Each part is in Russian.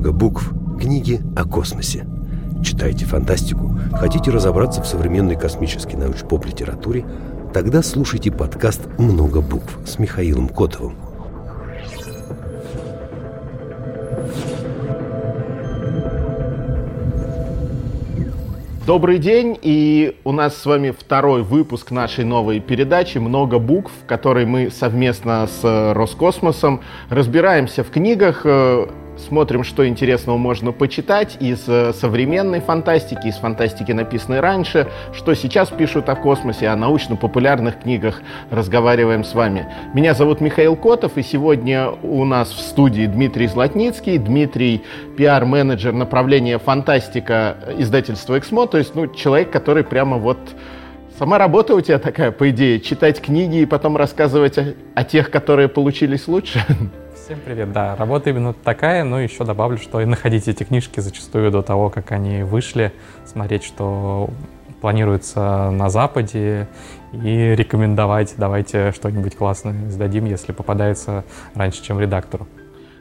много букв. Книги о космосе. Читайте фантастику? Хотите разобраться в современной космической научно-поп-литературе? Тогда слушайте подкаст «Много букв» с Михаилом Котовым. Добрый день, и у нас с вами второй выпуск нашей новой передачи «Много букв», в которой мы совместно с Роскосмосом разбираемся в книгах, э, смотрим, что интересного можно почитать из э, современной фантастики, из фантастики, написанной раньше, что сейчас пишут о космосе, о научно-популярных книгах разговариваем с вами. Меня зовут Михаил Котов, и сегодня у нас в студии Дмитрий Златницкий. Дмитрий – пиар-менеджер направления фантастика издательства «Эксмо», то есть ну, человек, который прямо вот Сама работа у тебя такая, по идее, читать книги и потом рассказывать о, о тех, которые получились лучше? Всем привет, да, работа именно такая, но еще добавлю, что и находить эти книжки зачастую до того, как они вышли, смотреть, что планируется на Западе, и рекомендовать, давайте что-нибудь классное сдадим, если попадается раньше, чем редактору.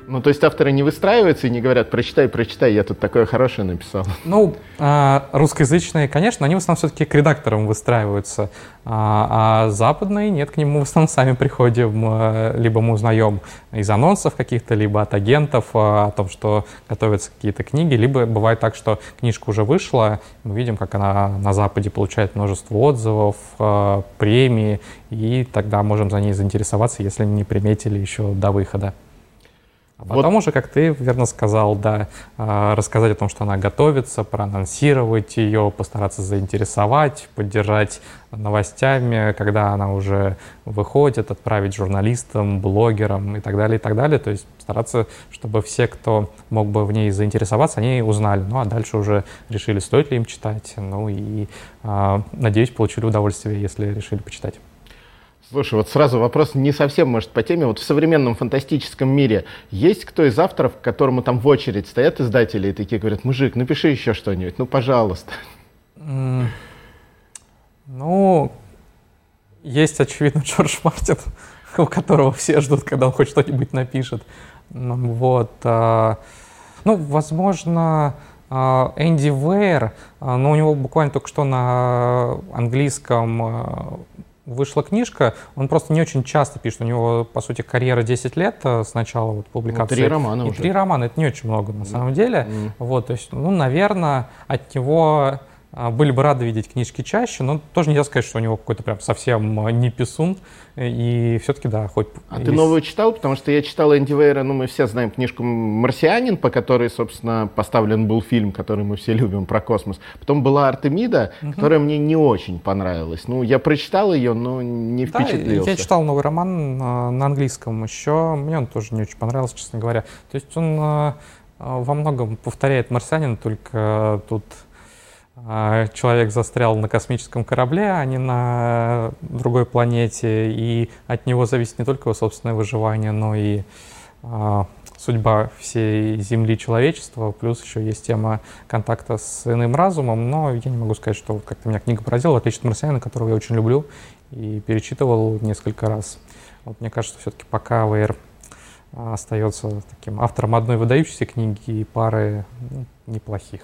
Ну, то есть авторы не выстраиваются и не говорят, прочитай, прочитай, я тут такое хорошее написал. Ну, а, русскоязычные, конечно, они в основном все-таки к редакторам выстраиваются, а, а западные нет, к нему в основном сами приходим, а, либо мы узнаем из анонсов каких-то, либо от агентов о том, что готовятся какие-то книги, либо бывает так, что книжка уже вышла, мы видим, как она на Западе получает множество отзывов, премии, и тогда можем за ней заинтересоваться, если не приметили еще до выхода. А потом вот. уже, как ты верно сказал, да, а, рассказать о том, что она готовится, проанонсировать ее, постараться заинтересовать, поддержать новостями, когда она уже выходит, отправить журналистам, блогерам и так далее, и так далее. То есть стараться, чтобы все, кто мог бы в ней заинтересоваться, они узнали. Ну а дальше уже решили, стоит ли им читать. Ну и, а, надеюсь, получили удовольствие, если решили почитать. Слушай, вот сразу вопрос не совсем, может, по теме. Вот в современном фантастическом мире есть кто из авторов, к которому там в очередь стоят издатели и такие говорят, мужик, напиши еще что-нибудь, ну, пожалуйста. Ну, есть, очевидно, Джордж Мартин, у которого все ждут, когда он хоть что-нибудь напишет. Вот. А, ну, возможно, а, Энди Вейер, а, но у него буквально только что на английском вышла книжка, он просто не очень часто пишет. У него, по сути, карьера 10 лет э, с начала вот, публикации. Ну, три романа и уже. Три романа, это не очень много на самом деле. Mm. Вот, то есть, ну, наверное, от него были бы рады видеть книжки чаще, но тоже нельзя сказать, что у него какой-то прям совсем а, не писун. И все-таки, да, хоть... А есть... ты новую читал? Потому что я читал Энди Вейра, ну, мы все знаем книжку «Марсианин», по которой, собственно, поставлен был фильм, который мы все любим, про космос. Потом была «Артемида», угу. которая мне не очень понравилась. Ну, я прочитал ее, но не впечатлился. Да, я читал новый роман а, на английском еще. Мне он тоже не очень понравился, честно говоря. То есть он во многом повторяет «Марсианин», только тут а, человек застрял на космическом корабле, а не на другой планете, и от него зависит не только его собственное выживание, но и а, судьба всей Земли человечества, плюс еще есть тема контакта с иным разумом, но я не могу сказать, что как-то меня книга поразила, в отличие от «Марсианина», которого я очень люблю и перечитывал несколько раз. Вот мне кажется, все-таки пока ВР остается таким автором одной выдающейся книги и пары ну, неплохих.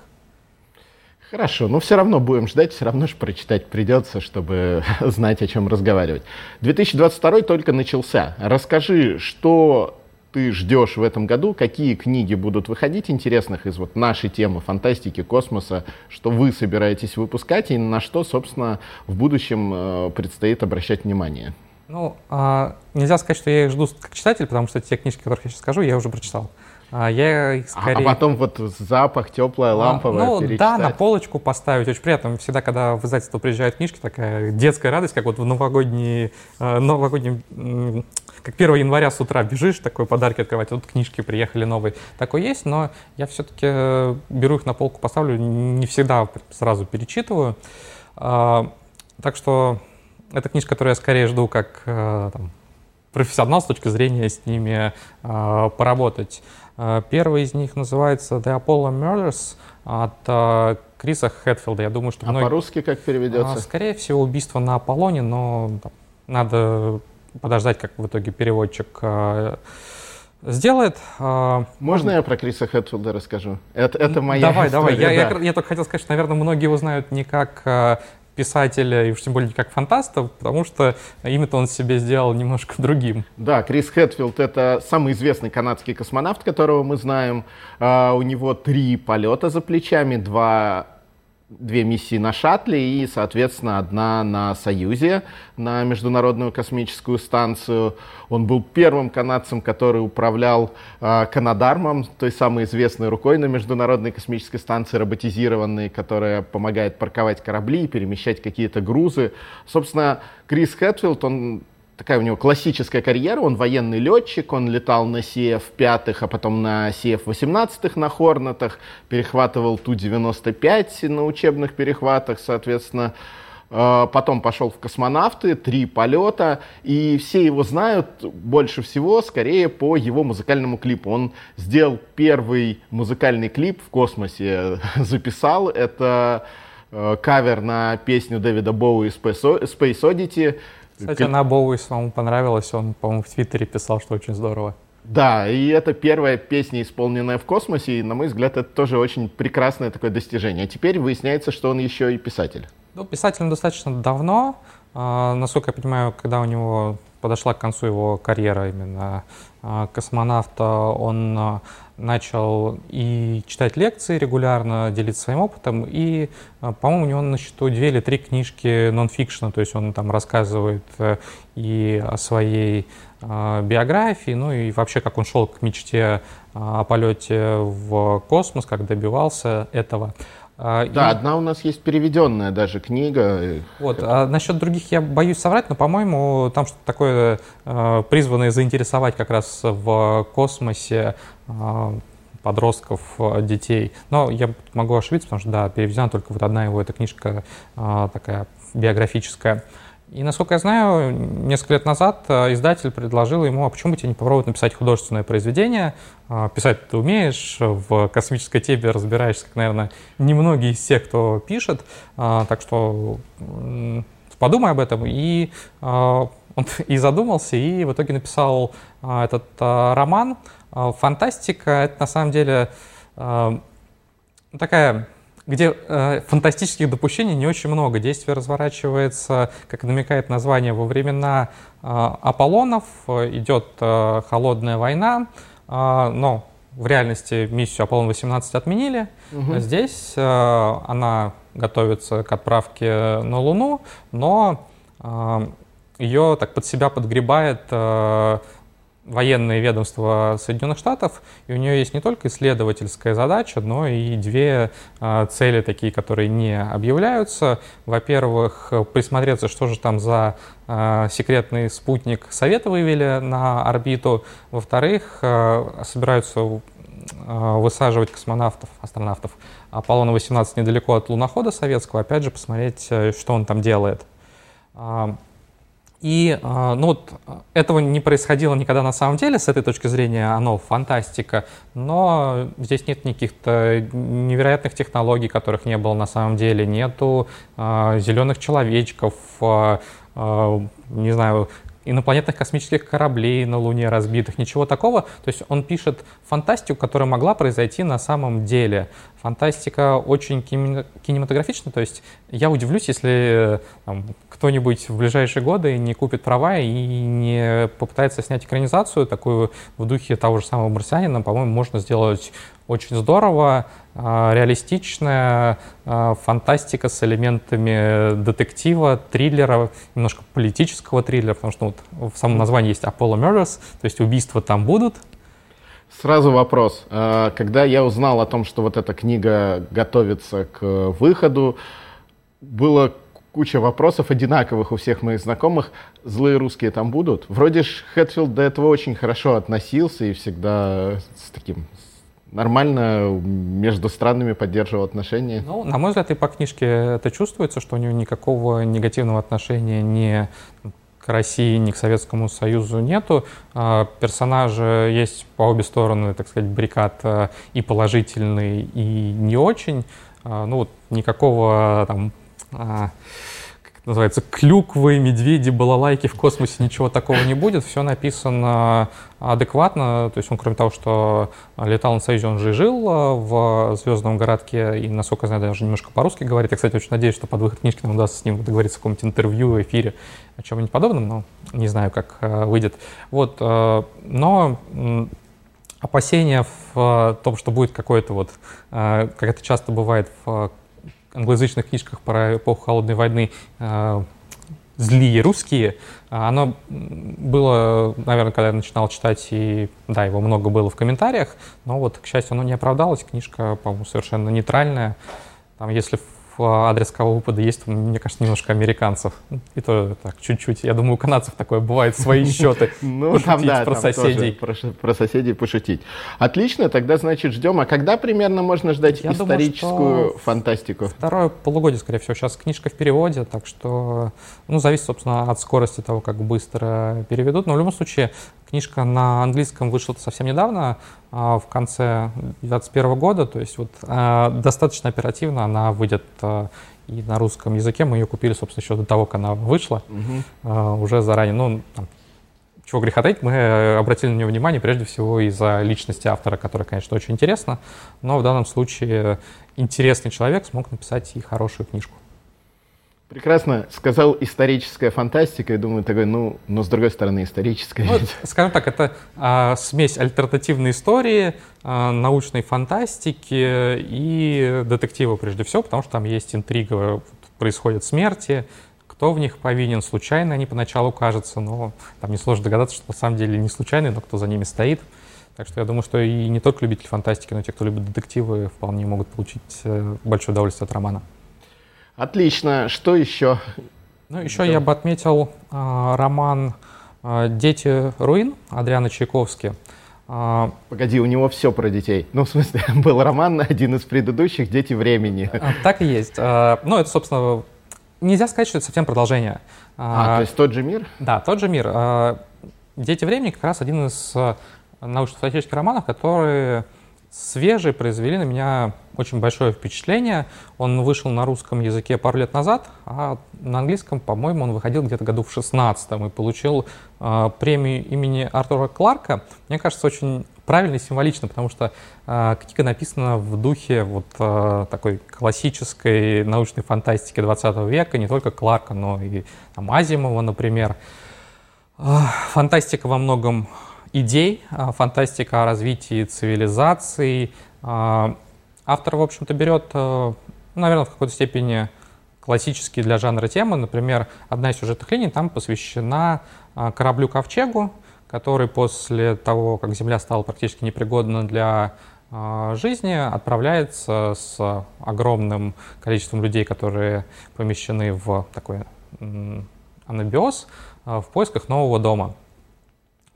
Хорошо, но все равно будем ждать, все равно же прочитать придется, чтобы знать, о чем разговаривать. 2022 только начался. Расскажи, что ты ждешь в этом году, какие книги будут выходить интересных из вот нашей темы фантастики, космоса, что вы собираетесь выпускать и на что, собственно, в будущем э, предстоит обращать внимание? Ну, а, нельзя сказать, что я их жду как читатель, потому что те книжки, которые я сейчас скажу, я уже прочитал. А я скорее... А, а потом вот запах, теплая, а, ламповая Ну перечитать. да, на полочку поставить. Очень приятно. Всегда, когда в издательство приезжают книжки, такая детская радость, как вот в новогодний, э, новогодний как 1 января с утра бежишь, такой подарки открывать, вот книжки приехали новые. Такое есть, но я все-таки э, беру их на полку, поставлю, не всегда сразу перечитываю. А, так что это книжка, которую я скорее жду как э, там, профессионал с точки зрения с ними поработать. Э, первый из них называется The Apollo Murders от э, Криса Хэтфилда. Я думаю, что а многие... по-русски как переведется? А, скорее всего, убийство на Аполлоне, но надо подождать, как в итоге переводчик э, сделает. Можно я про Криса Хэтфилда расскажу? Это, это моя Давай, история, давай. Я, да. я, я только хотел сказать, что, наверное, многие его знают не как писателя, и уж тем более как фантаста, потому что имя-то он себе сделал немножко другим. Да, Крис Хэтфилд — это самый известный канадский космонавт, которого мы знаем. А, у него три полета за плечами, два две миссии на шаттле и, соответственно, одна на Союзе, на Международную космическую станцию. Он был первым канадцем, который управлял э, Канадармом, той самой известной рукой на Международной космической станции, роботизированной, которая помогает парковать корабли и перемещать какие-то грузы. Собственно, Крис Хэтфилд, он такая у него классическая карьера. Он военный летчик, он летал на CF-5, а потом на CF-18 на Хорнетах, перехватывал Ту-95 на учебных перехватах, соответственно. Э, потом пошел в космонавты, три полета, и все его знают больше всего, скорее, по его музыкальному клипу. Он сделал первый музыкальный клип в космосе, записал. Это э, кавер на песню Дэвида Боуи «Space Oddity», кстати, она Боуи самому понравилась, он, по-моему, в Твиттере писал, что очень здорово. Да, и это первая песня, исполненная в космосе, и, на мой взгляд, это тоже очень прекрасное такое достижение. А теперь выясняется, что он еще и писатель. Ну, писатель достаточно давно. А, насколько я понимаю, когда у него подошла к концу его карьера именно а, космонавта, он а, начал и читать лекции регулярно, делиться своим опытом, и, а, по-моему, у него на счету две или три книжки нон-фикшена, то есть он там рассказывает э, и о своей биографии, ну и вообще, как он шел к мечте о полете в космос, как добивался этого. А, да, и... одна у нас есть переведенная даже книга. Вот, а насчет других я боюсь соврать, но, по-моему, там что-то такое э, призванное заинтересовать как раз в космосе э, подростков, детей. Но я могу ошибиться, потому что, да, переведена только вот одна его эта книжка э, такая биографическая. И, насколько я знаю, несколько лет назад э, издатель предложил ему, а почему бы тебе не попробовать написать художественное произведение? А, писать ты умеешь, в космической теме разбираешься, как, наверное, немногие из тех, кто пишет. А, так что подумай об этом. И а, он и задумался, и в итоге написал этот роман. Фантастика — это на самом деле такая где э, фантастических допущений не очень много. Действие разворачивается, как намекает название, во времена э, Аполлонов, идет э, холодная война, э, но в реальности миссию Аполлон-18 отменили. Угу. Здесь э, она готовится к отправке на Луну, но э, ее так под себя подгребает э, военное ведомство Соединенных Штатов, и у нее есть не только исследовательская задача, но и две э, цели такие, которые не объявляются. Во-первых, присмотреться, что же там за э, секретный спутник Совета вывели на орбиту. Во-вторых, э, собираются высаживать космонавтов, астронавтов Аполлона-18 недалеко от лунохода советского, опять же, посмотреть, что он там делает. И а, ну, вот, этого не происходило никогда на самом деле, с этой точки зрения оно фантастика, но здесь нет никаких-то невероятных технологий, которых не было на самом деле, нету а, зеленых человечков, а, а, не знаю, инопланетных космических кораблей на Луне разбитых, ничего такого. То есть он пишет фантастику, которая могла произойти на самом деле. Фантастика очень кинематографична, то есть я удивлюсь, если там, кто-нибудь в ближайшие годы не купит права и не попытается снять экранизацию, такую в духе того же самого «Марсианина», по-моему, можно сделать очень здорово, а, реалистичная а, фантастика с элементами детектива, триллера, немножко политического триллера, потому что вот в самом названии есть Apollo Murders, то есть убийства там будут. Сразу вопрос. А, когда я узнал о том, что вот эта книга готовится к выходу, было куча вопросов одинаковых у всех моих знакомых. Злые русские там будут? Вроде ж Хэтфилд до этого очень хорошо относился и всегда с таким нормально между странами поддерживал отношения. Ну, на мой взгляд, и по книжке это чувствуется, что у него никакого негативного отношения ни к России, ни к Советскому Союзу нету. А, персонажи есть по обе стороны, так сказать, баррикад а, и положительный, и не очень. А, ну, вот никакого там называется, клюквы, медведи, балалайки в космосе, ничего такого не будет. Все написано адекватно. То есть он, кроме того, что летал на Союзе, он же и жил в звездном городке, и, насколько я знаю, даже немножко по-русски говорит. Я, кстати, очень надеюсь, что под выход книжки нам удастся с ним договориться в каком-нибудь интервью, эфире, о чем-нибудь подобном, но не знаю, как выйдет. Вот, но опасения в том, что будет какое-то вот, как это часто бывает в англоязычных книжках про эпоху Холодной войны э, злые русские, оно было, наверное, когда я начинал читать, и да, его много было в комментариях, но вот, к счастью, оно не оправдалось, книжка, по-моему, совершенно нейтральная. Там, если адрес кого выпада есть, мне кажется, немножко американцев. И то так, чуть-чуть. Я думаю, у канадцев такое бывает, свои счеты. Ну, там, да, про соседей. Про соседей пошутить. Отлично, тогда, значит, ждем. А когда примерно можно ждать историческую фантастику? Второе полугодие, скорее всего. Сейчас книжка в переводе, так что, ну, зависит, собственно, от скорости того, как быстро переведут. Но в любом случае, книжка на английском вышла совсем недавно, а, в конце 2021 года, то есть вот а, достаточно оперативно она выйдет а, и на русском языке. Мы ее купили, собственно, еще до того, как она вышла, угу. уже заранее. Ну, там, чего греха таить, мы обратили на нее внимание прежде всего из-за личности автора, которая, конечно, очень интересна, но в данном случае интересный человек смог написать и хорошую книжку. Прекрасно сказал историческая фантастика, я думаю, такой, ну, но с другой стороны историческая. Ну, скажем так, это а, смесь альтернативной истории, а, научной фантастики и детектива прежде всего, потому что там есть интрига, происходят смерти, кто в них повинен, случайно они поначалу кажутся, но там несложно догадаться, что на самом деле не случайно, но кто за ними стоит. Так что я думаю, что и не только любители фантастики, но и те, кто любит детективы, вполне могут получить э, большое удовольствие от романа. Отлично. Что еще? Ну, еще да. я бы отметил э, роман э, «Дети руин» Адриана Чайковски. А, Погоди, у него все про детей. Ну, в смысле, был роман, один из предыдущих «Дети времени». А, так и есть. А, ну, это, собственно, нельзя сказать, что это совсем продолжение. А, то есть тот же мир? Да, тот же мир. «Дети времени» как раз один из научно-фантастических романов, которые свежие, произвели на меня очень большое впечатление. Он вышел на русском языке пару лет назад, а на английском, по-моему, он выходил где-то году в 16 и получил э, премию имени Артура Кларка. Мне кажется, очень правильно и символично, потому что э, книга написана в духе вот э, такой классической научной фантастики 20 века, не только Кларка, но и там, Азимова, например. Э, фантастика во многом идей, а, фантастика о развитии цивилизации. А, автор, в общем-то, берет, э, наверное, в какой-то степени классические для жанра темы. Например, одна из сюжетных линий там посвящена а, кораблю «Ковчегу», который после того, как Земля стала практически непригодна для жизни, отправляется с огромным количеством людей, которые помещены в такой анабиоз, в поисках нового дома.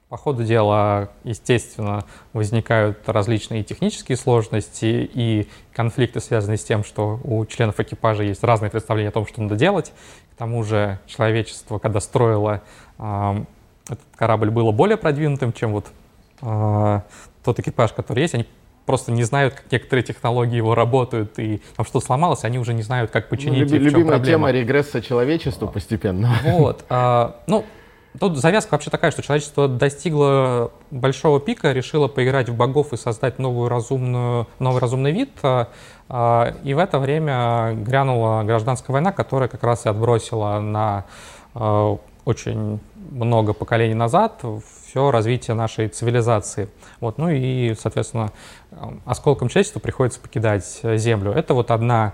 По ходу дела, естественно, возникают различные технические сложности и конфликты, связанные с тем, что у членов экипажа есть разные представления о том, что надо делать. К тому же человечество, когда строило э, этот корабль, было более продвинутым, чем вот э, тот экипаж, который есть. Они просто не знают, как некоторые технологии его работают, и там что сломалось, они уже не знают, как починить. Ну, люби, любимая проблема. тема регресса человечества постепенно. Вот. А, ну, Тут завязка вообще такая, что человечество достигло большого пика, решило поиграть в богов и создать новую разумную, новый разумный вид. А, а, и в это время грянула гражданская война, которая как раз и отбросила на а, очень много поколений назад все развитие нашей цивилизации. Вот. Ну и, соответственно, осколком человечества приходится покидать Землю. Это вот одна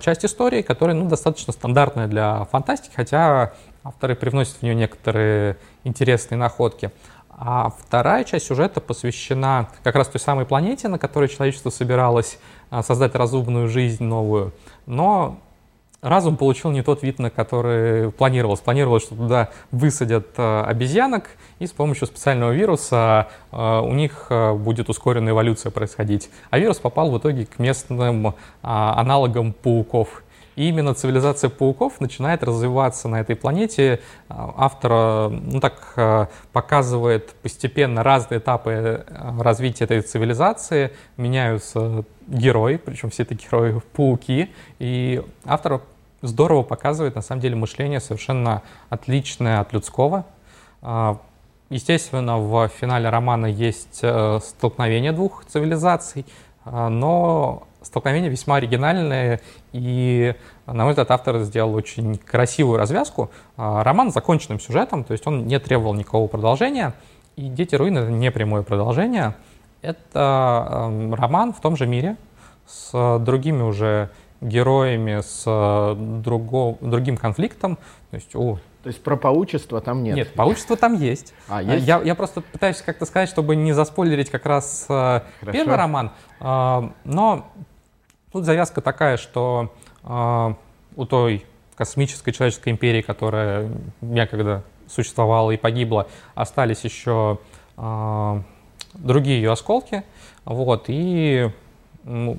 часть истории, которая ну, достаточно стандартная для фантастики, хотя Авторы привносят в нее некоторые интересные находки. А вторая часть сюжета посвящена как раз той самой планете, на которой человечество собиралось а, создать разумную жизнь новую. Но разум получил не тот вид, на который планировалось. Планировалось, что туда высадят а, обезьянок, и с помощью специального вируса а, у них будет ускоренная эволюция происходить. А вирус попал в итоге к местным аналогам пауков. И именно цивилизация пауков начинает развиваться на этой планете. А, автор ну, так, а, показывает постепенно разные этапы э, развития этой цивилизации. Меняются герои, причем все эти герои пауки. И автор здорово показывает, на самом деле, мышление совершенно отличное от людского. А, естественно, в финале романа есть э, столкновение двух цивилизаций, а, но столкновение весьма оригинальное, и, на мой взгляд, автор сделал очень красивую развязку. А, роман с законченным сюжетом, то есть он не требовал никакого продолжения, и «Дети руин» — это не прямое продолжение. Это эм, роман в том же мире, с другими уже героями, с э, друго, другим конфликтом. То есть, о, то есть про паучество там нет? Нет, паучество там есть. А, есть? Я, я просто пытаюсь как-то сказать, чтобы не заспойлерить как раз э, Хорошо. первый роман. Э, но тут завязка такая, что у той космической человеческой империи, которая некогда существовала и погибла, остались еще другие ее осколки. Вот, и ну,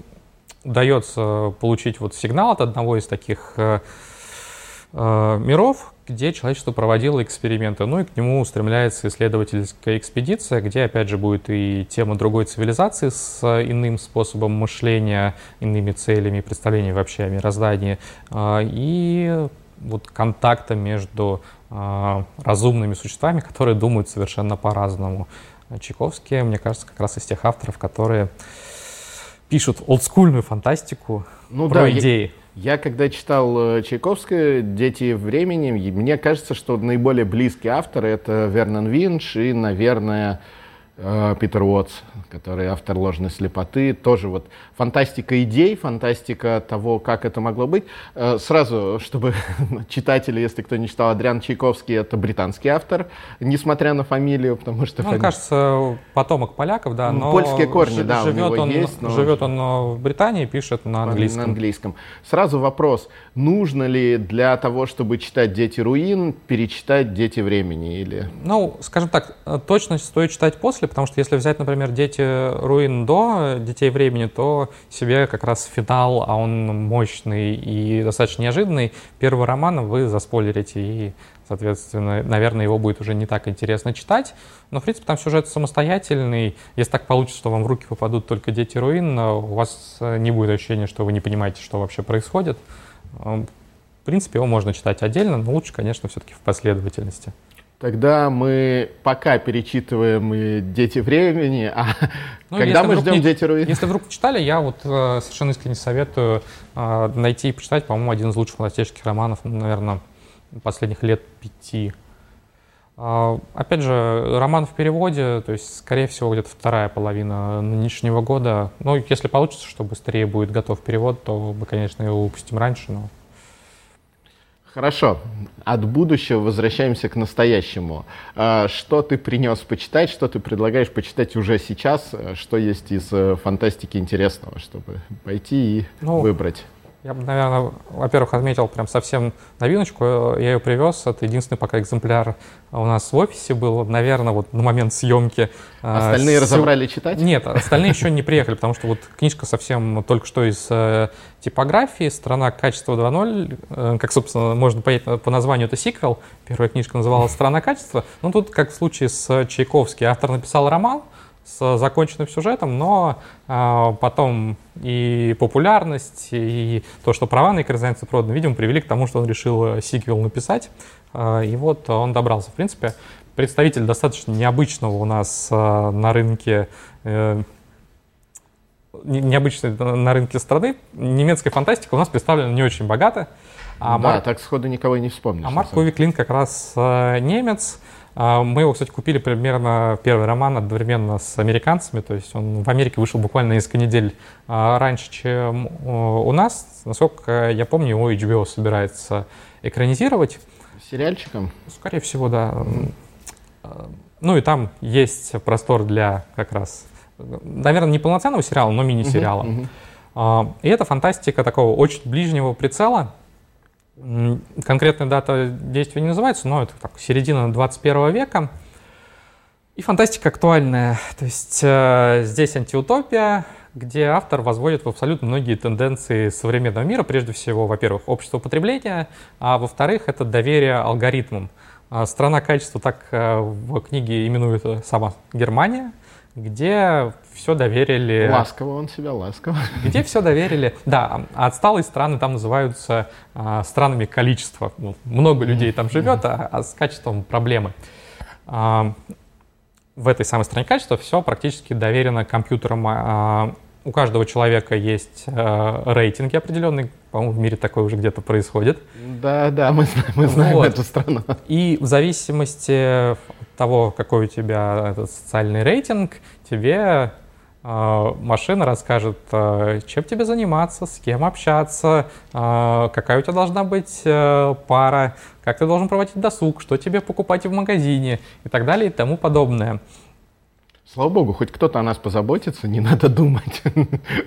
удается получить вот сигнал от одного из таких э, э, миров, где человечество проводило эксперименты. Ну и к нему устремляется исследовательская экспедиция, где опять же будет и тема другой цивилизации с иным способом мышления, иными целями, представлениями вообще о мироздании. Э, и вот контакта между э, разумными существами, которые думают совершенно по-разному. Чайковский, мне кажется, как раз из тех авторов, которые пишут олдскульную фантастику ну, про да, идеи. Я, я когда читал э, Чайковское «Дети времени», мне кажется, что наиболее близкие авторы — это Вернон Винч и, наверное, Питер Уотс, который автор «Ложной слепоты». Тоже вот фантастика идей, фантастика того, как это могло быть. Э, сразу, чтобы читатели, если кто не читал, Адриан Чайковский — это британский автор, несмотря на фамилию, потому что... Ну, он, кажется, потомок поляков, да, но... Польские корни, да, живет у него он, есть. Но... Живет он в Британии, пишет на английском. На английском. Сразу вопрос, нужно ли для того, чтобы читать «Дети руин», перечитать «Дети времени» или... Ну, скажем так, точно стоит читать после, после, потому что если взять, например, «Дети руин» до «Детей времени», то себе как раз финал, а он мощный и достаточно неожиданный, первый роман вы заспойлерите, и, соответственно, наверное, его будет уже не так интересно читать. Но, в принципе, там сюжет самостоятельный. Если так получится, что вам в руки попадут только «Дети руин», у вас не будет ощущения, что вы не понимаете, что вообще происходит. В принципе, его можно читать отдельно, но лучше, конечно, все-таки в последовательности. Тогда мы пока перечитываем «Дети времени», а ну, когда мы ждем не, «Дети руин»? Если вдруг читали, я вот э, совершенно искренне советую э, найти и почитать, по-моему, один из лучших фантастических романов, наверное, последних лет пяти. Э, опять же, роман в переводе, то есть, скорее всего, где-то вторая половина нынешнего года. Ну, если получится, что быстрее будет готов перевод, то мы, конечно, его выпустим раньше, но Хорошо. От будущего возвращаемся к настоящему. А, что ты принес почитать, что ты предлагаешь почитать уже сейчас, что есть из э, фантастики интересного, чтобы пойти и ну, выбрать? Я бы, наверное, во-первых, отметил прям совсем новиночку. Я ее привез. Это единственный пока экземпляр у нас в офисе был. Наверное, вот на момент съемки. А, остальные с... разобрали читать? Нет, остальные еще не приехали, потому что вот книжка совсем только что из э, типографии. Страна качества 2.0. Э, как, собственно, можно понять по названию, это сиквел. Первая книжка называлась «Страна качества». Ну, тут, как в случае с Чайковским, автор написал роман, с законченным сюжетом, но э, потом и популярность, и то, что права на экранизацию проданы, видимо, привели к тому, что он решил сиквел написать. Э, и вот он добрался. В принципе, представитель достаточно необычного у нас э, на рынке э, необычной на рынке страны. Немецкая фантастика у нас представлена не очень богато. А да, Марк... так сходу никого не вспомнишь. А Марк Увиклин как раз э, немец, мы его, кстати, купили примерно первый роман одновременно с американцами, то есть он в Америке вышел буквально несколько недель а, раньше, чем у нас. Насколько я помню, его HBO собирается экранизировать. Сериальчиком? Скорее всего, да. Ну и там есть простор для как раз, наверное, не полноценного сериала, но мини-сериала. Uh-huh, uh-huh. И это фантастика такого очень ближнего прицела, Конкретная дата действия не называется, но это так, середина 21 века. И фантастика актуальная. То есть э, здесь антиутопия, где автор возводит в абсолютно многие тенденции современного мира. Прежде всего, во-первых, общество потребления, а во-вторых, это доверие алгоритмам. А, страна качества так э, в книге именует сама Германия, где все доверили... Ласково он себя, ласково. Где все доверили... Да, а отсталые страны там называются а, странами количества. Ну, много людей там живет, а, а с качеством проблемы. А, в этой самой стране качества все практически доверено компьютерам. У каждого человека есть э, рейтинги определенные. По-моему, в мире такое уже где-то происходит. Да, да, мы знаем, мы знаем вот. эту страну. И в зависимости от того, какой у тебя этот социальный рейтинг, тебе э, машина расскажет, э, чем тебе заниматься, с кем общаться, э, какая у тебя должна быть э, пара, как ты должен проводить досуг, что тебе покупать в магазине и так далее и тому подобное. Слава богу, хоть кто-то о нас позаботится, не надо думать.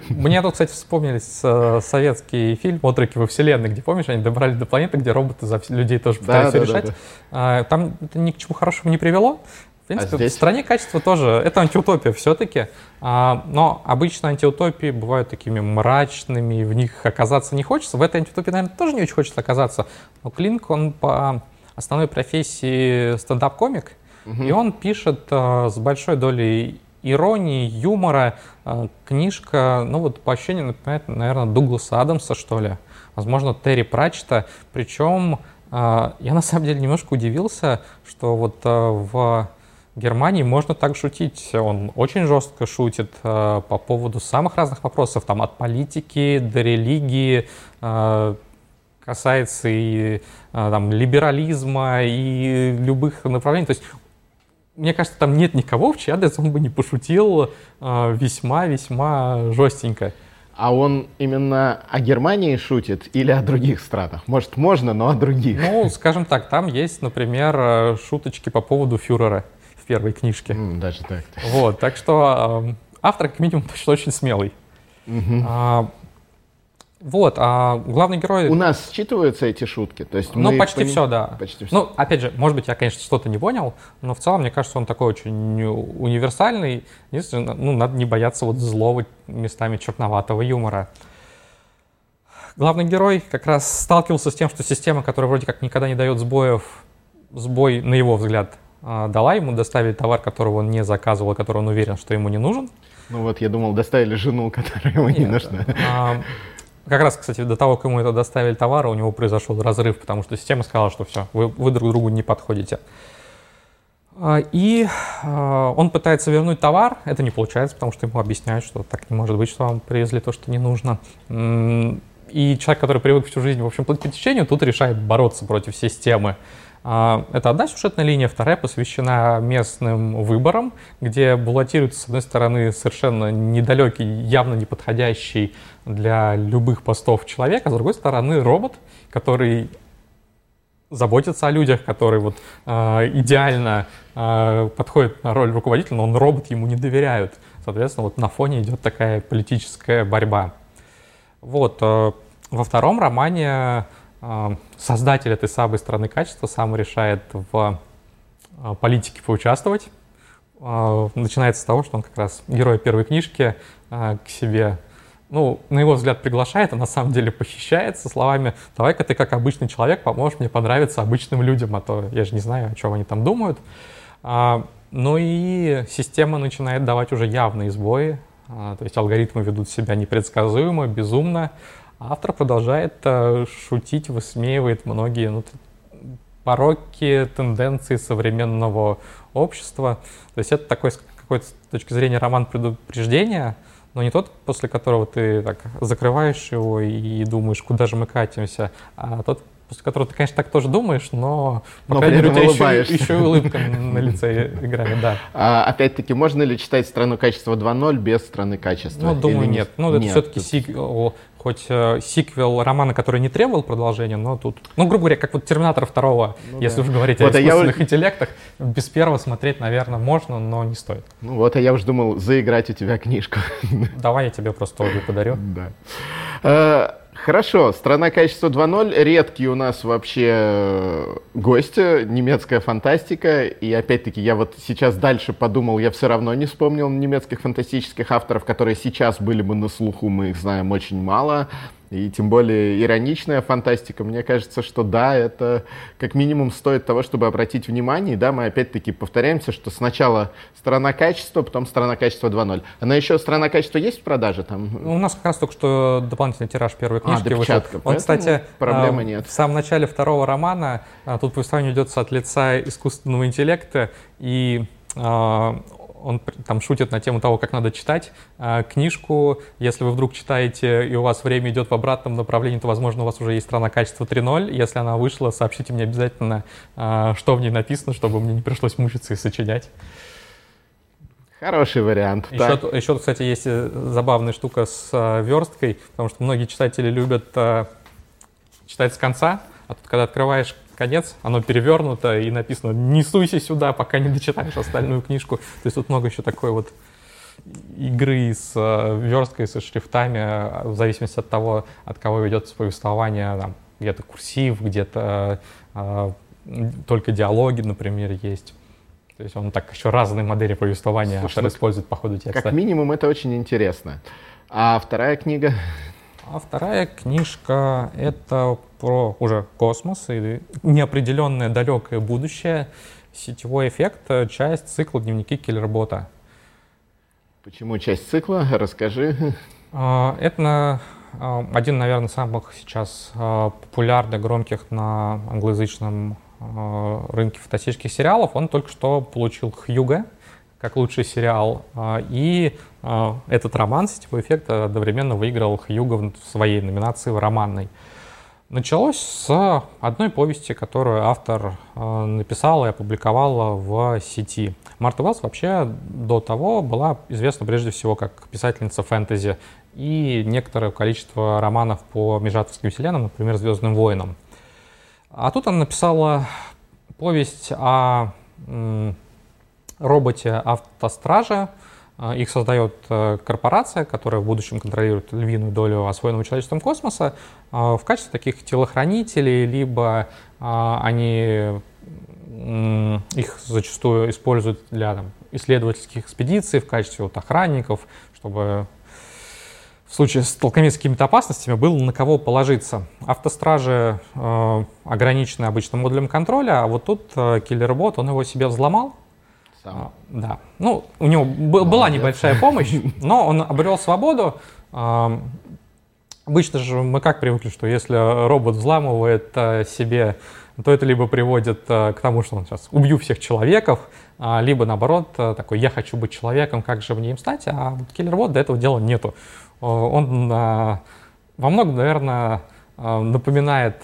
Мне тут, кстати, вспомнились э, советский фильм «Отроки во вселенной», где, помнишь, они добрались до планеты, где роботы за людей тоже пытались да, да, решать. Да, да. Там это ни к чему хорошему не привело. В принципе, а здесь? в стране качества тоже, это антиутопия все-таки, а, но обычно антиутопии бывают такими мрачными, в них оказаться не хочется. В этой антиутопии, наверное, тоже не очень хочется оказаться. Но Клинк, он по основной профессии стендап-комик, И он пишет э, с большой долей иронии, юмора. Э, книжка, ну вот по ощущениям напоминает, наверное, Дугласа Адамса, что ли. Возможно, Терри Пратчета. Причем э, я на самом деле немножко удивился, что вот э, в Германии можно так шутить. Он очень жестко шутит э, по поводу самых разных вопросов, там от политики до религии, э, касается и э, там, либерализма и любых направлений. То есть мне кажется, там нет никого в чей адрес он бы не пошутил весьма-весьма жестенько. А он именно о Германии шутит или о других странах? Может, можно, но о других? Ну, скажем так, там есть, например, э, шуточки по поводу фюрера в первой книжке. Mm, даже так. Вот, так что э, автор, как минимум, точно очень смелый. А, вот, а главный герой... У нас считываются эти шутки? То есть ну, почти поним... все, да. Почти все. Ну, опять же, может быть, я, конечно, что-то не понял, но в целом, мне кажется, он такой очень универсальный. Единственное, ну, надо не бояться вот злого, местами черноватого юмора. Главный герой как раз сталкивался с тем, что система, которая вроде как никогда не дает сбоев, сбой, на его взгляд, а, дала ему доставить товар, которого он не заказывал, который он уверен, что ему не нужен. Ну вот, я думал, доставили жену, которая ему Нет, не нужна. А, как раз, кстати, до того, как ему это доставили товары, у него произошел разрыв, потому что система сказала, что все, вы, вы друг другу не подходите. А, и а, он пытается вернуть товар, это не получается, потому что ему объясняют, что так не может быть, что вам привезли то, что не нужно. И человек, который привык всю жизнь, в общем, плыть по течению, тут решает бороться против системы. А, это одна сюжетная линия, вторая посвящена местным выборам, где баллотируется, с одной стороны, совершенно недалекий, явно неподходящий для любых постов человек, а с другой стороны, робот, который заботится о людях, который вот э, идеально э, подходит на роль руководителя, но он робот, ему не доверяют. Соответственно, вот на фоне идет такая политическая борьба. Вот. Э, во втором романе а, создатель этой самой страны качества сам решает в а, политике поучаствовать. А, начинается с того, что он как раз герой первой книжки к себе, ну, на его взгляд, приглашает, а на самом деле похищает словами «давай-ка ты как обычный человек поможешь мне понравиться обычным людям, а то я же не знаю, о чем они там думают». Ну и система начинает давать уже явные сбои, то есть алгоритмы ведут себя непредсказуемо, безумно, Автор продолжает э, шутить, высмеивает многие ну, пороки, тенденции современного общества. То есть это такой, с какой-то точки зрения, роман предупреждения, но не тот, после которого ты так закрываешь его и думаешь, куда же мы катимся, а тот, после которого ты, конечно, так тоже думаешь, но, по но крайней мере, еще, еще и улыбка на лице играет, да. А, опять-таки, можно ли читать «Страну качества 2.0» без «Страны качества»? Ну, думаю, нет. Ну, это все-таки сиквел, хоть э, сиквел романа, который не требовал продолжения, но тут, ну, грубо говоря, как вот «Терминатор 2», ну, если да. уж говорить вот, о искусственных я... интеллектах, без первого смотреть, наверное, можно, но не стоит. Ну вот, а я уже думал заиграть у тебя книжку. Давай я тебе просто обе подарю. Да. Э, Хорошо, страна качества 2.0, редкий у нас вообще э, гость, немецкая фантастика, и опять-таки я вот сейчас дальше подумал, я все равно не вспомнил немецких фантастических авторов, которые сейчас были бы на слуху, мы их знаем очень мало. И тем более ироничная фантастика, мне кажется, что да, это как минимум стоит того, чтобы обратить внимание. И да, мы опять-таки повторяемся, что сначала сторона качества, потом сторона качества 2.0. Она еще сторона качества есть в продаже там? У нас как раз только что дополнительный тираж первой а, книжки а, вышел. Он, кстати, проблемы а, нет. в самом начале второго романа а, тут повествование идется от лица искусственного интеллекта, и он там шутит на тему того, как надо читать э, книжку. Если вы вдруг читаете, и у вас время идет в обратном направлении, то, возможно, у вас уже есть страна качества 3.0. Если она вышла, сообщите мне обязательно, э, что в ней написано, чтобы мне не пришлось мучиться и сочинять. Хороший вариант. Еще, еще, кстати, есть э, забавная штука с э, версткой, потому что многие читатели любят э, читать с конца, а тут, когда открываешь конец, оно перевернуто и написано «Не суйся сюда, пока не дочитаешь остальную книжку». То есть тут много еще такой вот игры с э, версткой, со шрифтами, в зависимости от того, от кого ведется повествование, там, где-то курсив, где-то э, только диалоги, например, есть. То есть он так еще разные модели повествования Слушай, автор ну, использует по ходу текста. Как минимум это очень интересно. А вторая книга? А вторая книжка — это про уже космос и неопределенное далекое будущее. Сетевой эффект — часть цикла «Дневники киллербота». Почему часть цикла? Расскажи. А, это а, один, наверное, самых сейчас а, популярных, громких на англоязычном рынке фантастических сериалов. Он только что получил Хьюга как лучший сериал. И этот роман «Сетевой эффект» одновременно выиграл Хьюга в своей номинации в романной. Началось с одной повести, которую автор э, написал и опубликовал в сети. Марта Уэллс вообще до того была известна прежде всего как писательница фэнтези и некоторое количество романов по межатовским вселенным, например, «Звездным воинам». А тут она написала повесть о роботе автостража, а, их создает э, корпорация, которая в будущем контролирует львиную долю освоенного человечеством космоса а, в качестве таких телохранителей, либо а, они их зачастую используют для там, исследовательских экспедиций в качестве вот, охранников, чтобы в случае столкновения с какими-то опасностями было на кого положиться. Автостражи э, ограничены обычным модулем контроля, а вот тут э, киллер-бот, он его себе взломал, сам. А, да. Ну, у него б- была небольшая помощь, но он обрел свободу. А, обычно же мы как привыкли, что если робот взламывает а, себе, то это либо приводит а, к тому, что он сейчас убью всех человеков, а, либо наоборот а, такой я хочу быть человеком, как же мне им стать, а вот киллер-бот до этого дела нету. Он во многом, наверное, напоминает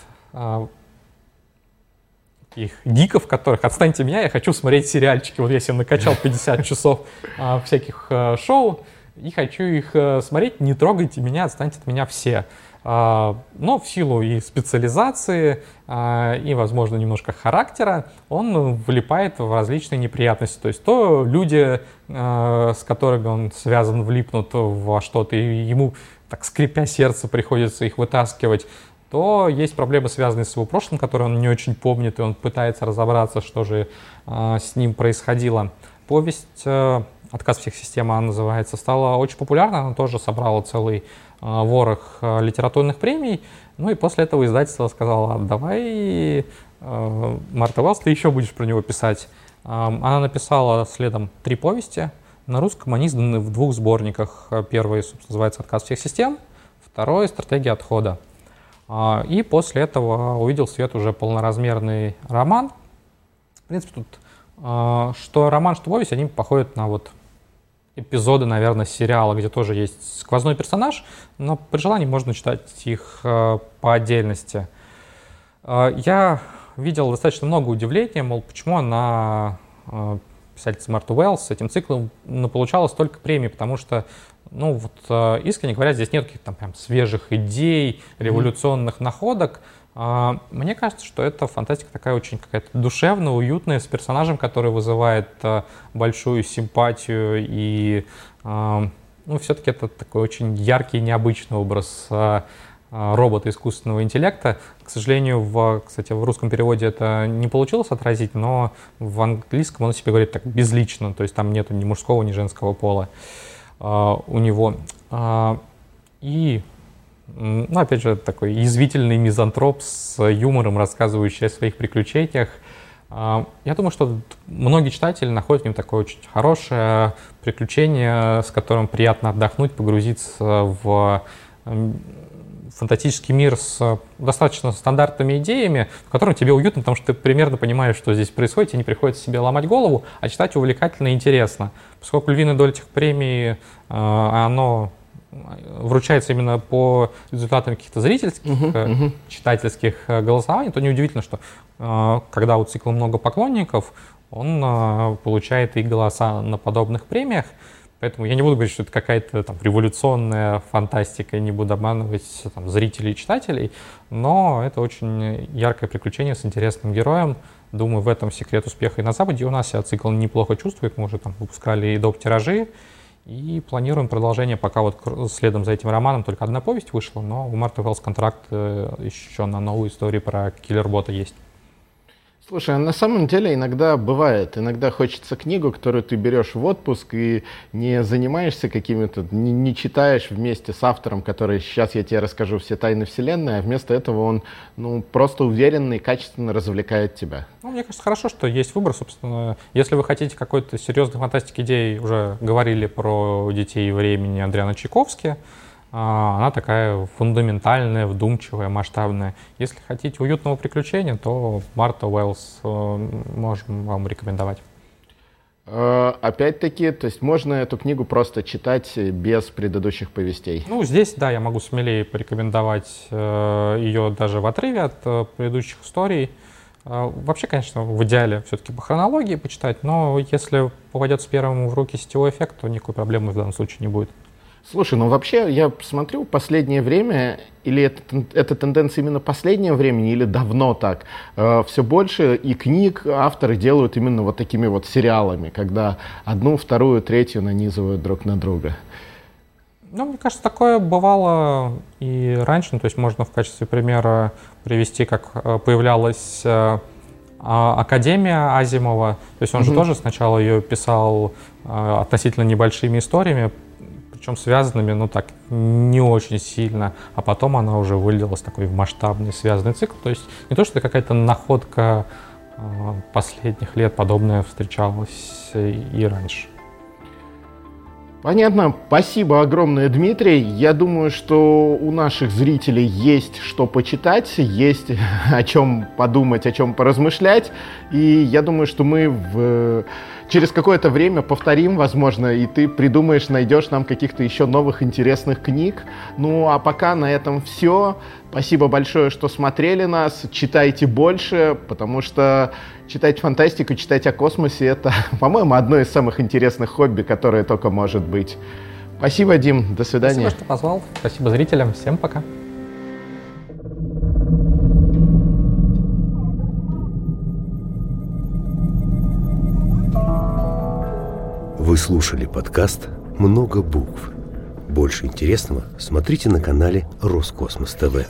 их гиков, которых «Отстаньте меня, я хочу смотреть сериальчики». Вот я себе накачал 50 часов а, всяких а, шоу и хочу их а, смотреть. Не трогайте меня, отстаньте от меня все. А, но в силу и специализации, а, и, возможно, немножко характера, он влипает в различные неприятности. То есть то люди, а, с которыми он связан, влипнут во что-то, и ему так скрипя сердце приходится их вытаскивать то есть проблемы, связанные с его прошлым, которые он не очень помнит, и он пытается разобраться, что же э, с ним происходило. Повесть э, «Отказ всех систем» она называется, стала очень популярна, она тоже собрала целый э, ворох э, литературных премий, ну и после этого издательство сказало, давай, э, Марта Уэллс, ты еще будешь про него писать. Она написала следом три повести, на русском они изданы в двух сборниках. Первый, называется «Отказ всех систем», второй «Стратегия отхода». А, и после этого увидел свет уже полноразмерный роман. В принципе, тут а, что роман, что повесть, они походят на вот эпизоды, наверное, сериала, где тоже есть сквозной персонаж, но при желании можно читать их а, по отдельности. Я видел достаточно много удивления, мол, почему она, писательница Марта Уэллс, с этим циклом получала столько премий, потому что ну вот э, искренне говоря, здесь нет каких-то там прям свежих идей, революционных mm-hmm. находок. А, мне кажется, что это фантастика такая очень какая-то душевная, уютная, с персонажем, который вызывает э, большую симпатию и э, ну, все-таки это такой очень яркий, необычный образ робота искусственного интеллекта. К сожалению, в, кстати, в русском переводе это не получилось отразить, но в английском он себе говорит так безлично, то есть там нету ни мужского, ни женского пола. Uh, у него. Uh, и Ну, опять же, такой язвительный мизантроп с юмором, рассказывающий о своих приключениях. А, я думаю, что многие читатели находят в нем такое очень хорошее приключение, с которым приятно отдохнуть, погрузиться в фантастический мир с достаточно стандартными идеями, в котором тебе уютно, потому что ты примерно понимаешь, что здесь происходит, тебе не приходится себе ломать голову, а читать увлекательно и интересно. Поскольку львиная доля этих премий, а, оно вручается именно по результатам каких-то зрительских, uh-huh, uh-huh. читательских э, голосований, то неудивительно, что э, когда у цикла много поклонников, он получает и голоса на подобных премиях. Поэтому я не буду говорить, что это какая-то там революционная фантастика, не буду обманывать там, зрителей и читателей, но это очень яркое приключение с интересным героем. Думаю, в этом секрет успеха и на Западе у нас себя цикл неплохо чувствует. Мы уже там выпускали и доп. тиражи, и планируем продолжение, пока вот следом за этим романом только одна повесть вышла, но у Марта Велс контракт э, еще на новую историю про киллер-бота есть. Слушай, а на самом деле иногда бывает, иногда хочется книгу, которую ты берешь в отпуск и не занимаешься какими-то, не, не читаешь вместе с автором, который сейчас я тебе расскажу все тайны вселенной, а вместо этого он ну, просто уверенно и качественно развлекает тебя. Ну, мне кажется, хорошо, что есть выбор, собственно. Если вы хотите какой-то серьезной фантастики идей, уже говорили про детей времени Андриана Чайковски, она такая фундаментальная, вдумчивая, масштабная. Если хотите уютного приключения, то Марта Уэллс э, можем вам рекомендовать. Э, опять-таки, то есть можно эту книгу просто читать без предыдущих повестей? Ну, здесь, да, я могу смелее порекомендовать э, ее даже в отрыве от предыдущих историй. Вообще, конечно, в идеале все-таки по хронологии почитать, но если попадет с первым в руки сетевой эффект, то никакой проблемы в данном случае не будет. Слушай, ну вообще я смотрю последнее время, или это, это тенденция именно последнего времени, или давно так, э, все больше и книг авторы делают именно вот такими вот сериалами, когда одну, вторую, третью нанизывают друг на друга. Ну, мне кажется, такое бывало и раньше. Ну, то есть можно в качестве примера привести, как э, появлялась э, а, Академия Азимова. То есть он mm-hmm. же тоже сначала ее писал э, относительно небольшими историями, причем связанными, ну так, не очень сильно, а потом она уже вылилась такой в масштабный связанный цикл. То есть не то, что это какая-то находка э, последних лет, подобное встречалось и раньше. Понятно. Спасибо огромное, Дмитрий. Я думаю, что у наших зрителей есть что почитать, есть о чем подумать, о чем поразмышлять. И я думаю, что мы в через какое-то время повторим, возможно, и ты придумаешь, найдешь нам каких-то еще новых интересных книг. Ну, а пока на этом все. Спасибо большое, что смотрели нас. Читайте больше, потому что читать фантастику, читать о космосе — это, по-моему, одно из самых интересных хобби, которое только может быть. Спасибо, Дим. До свидания. Спасибо, что позвал. Спасибо зрителям. Всем пока. Вы слушали подкаст «Много букв». Больше интересного смотрите на канале Роскосмос ТВ.